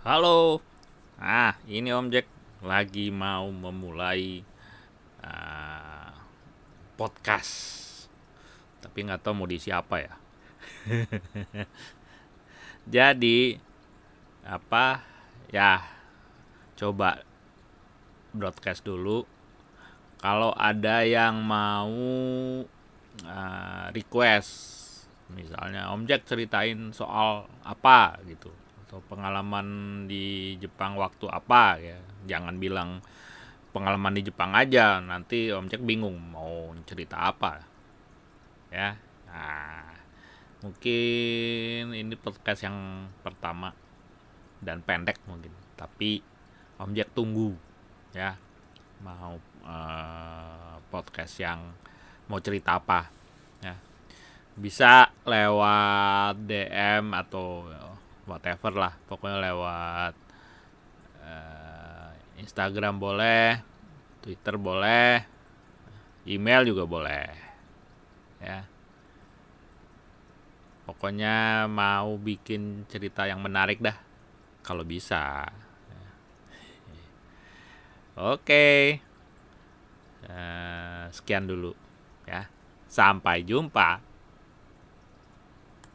Halo. Nah, ini Om Jack lagi mau memulai uh, podcast. Tapi nggak tahu mau diisi apa ya. Jadi apa ya coba broadcast dulu. Kalau ada yang mau uh, request misalnya Om Jack ceritain soal apa gitu atau pengalaman di Jepang waktu apa ya. Jangan bilang pengalaman di Jepang aja nanti Om Jack bingung mau cerita apa ya. Nah mungkin ini podcast yang pertama dan pendek mungkin tapi Om Jack tunggu ya. Mau uh, podcast yang mau cerita apa ya. Bisa lewat DM atau whatever lah pokoknya lewat uh, Instagram boleh Twitter boleh email juga boleh ya. Pokoknya mau bikin cerita yang menarik dah kalau bisa oke uh, sekian dulu ya. Sampai jumpa